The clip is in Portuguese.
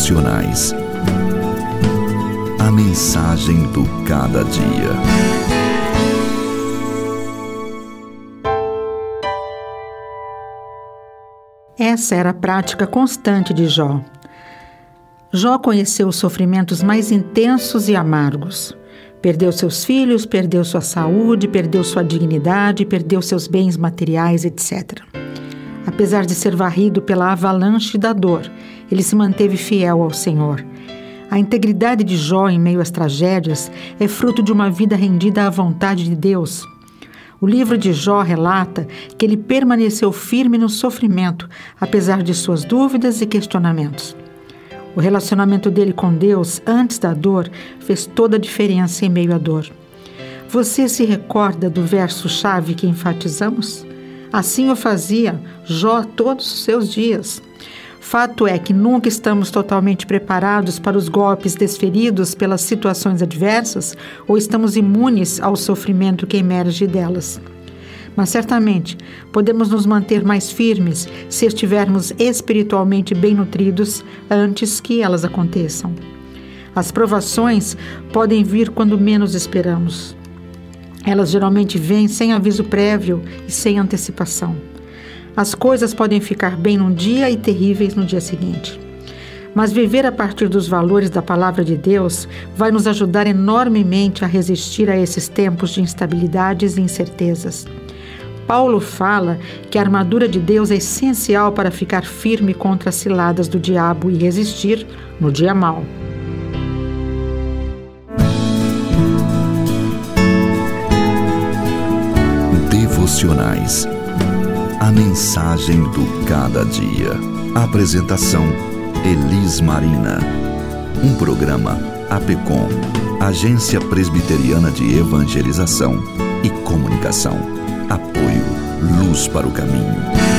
Devocionais. A mensagem do cada dia. Essa era a prática constante de Jó. Jó conheceu os sofrimentos mais intensos e amargos. Perdeu seus filhos, perdeu sua saúde, perdeu sua dignidade, perdeu seus bens materiais, etc. Apesar de ser varrido pela avalanche da dor, ele se manteve fiel ao Senhor. A integridade de Jó em meio às tragédias é fruto de uma vida rendida à vontade de Deus. O livro de Jó relata que ele permaneceu firme no sofrimento, apesar de suas dúvidas e questionamentos. O relacionamento dele com Deus antes da dor fez toda a diferença em meio à dor. Você se recorda do verso-chave que enfatizamos? Assim o fazia Jó todos os seus dias. Fato é que nunca estamos totalmente preparados para os golpes desferidos pelas situações adversas ou estamos imunes ao sofrimento que emerge delas mas certamente podemos nos manter mais firmes se estivermos espiritualmente bem nutridos antes que elas aconteçam. As provações podem vir quando menos esperamos. Elas geralmente vêm sem aviso prévio e sem antecipação. As coisas podem ficar bem num dia e terríveis no dia seguinte. Mas viver a partir dos valores da palavra de Deus vai nos ajudar enormemente a resistir a esses tempos de instabilidades e incertezas. Paulo fala que a armadura de Deus é essencial para ficar firme contra as ciladas do diabo e resistir no dia mau. Devocionais. A mensagem do cada dia. Apresentação: Elis Marina. Um programa APECOM, Agência Presbiteriana de Evangelização e Comunicação. Apoio Luz para o Caminho.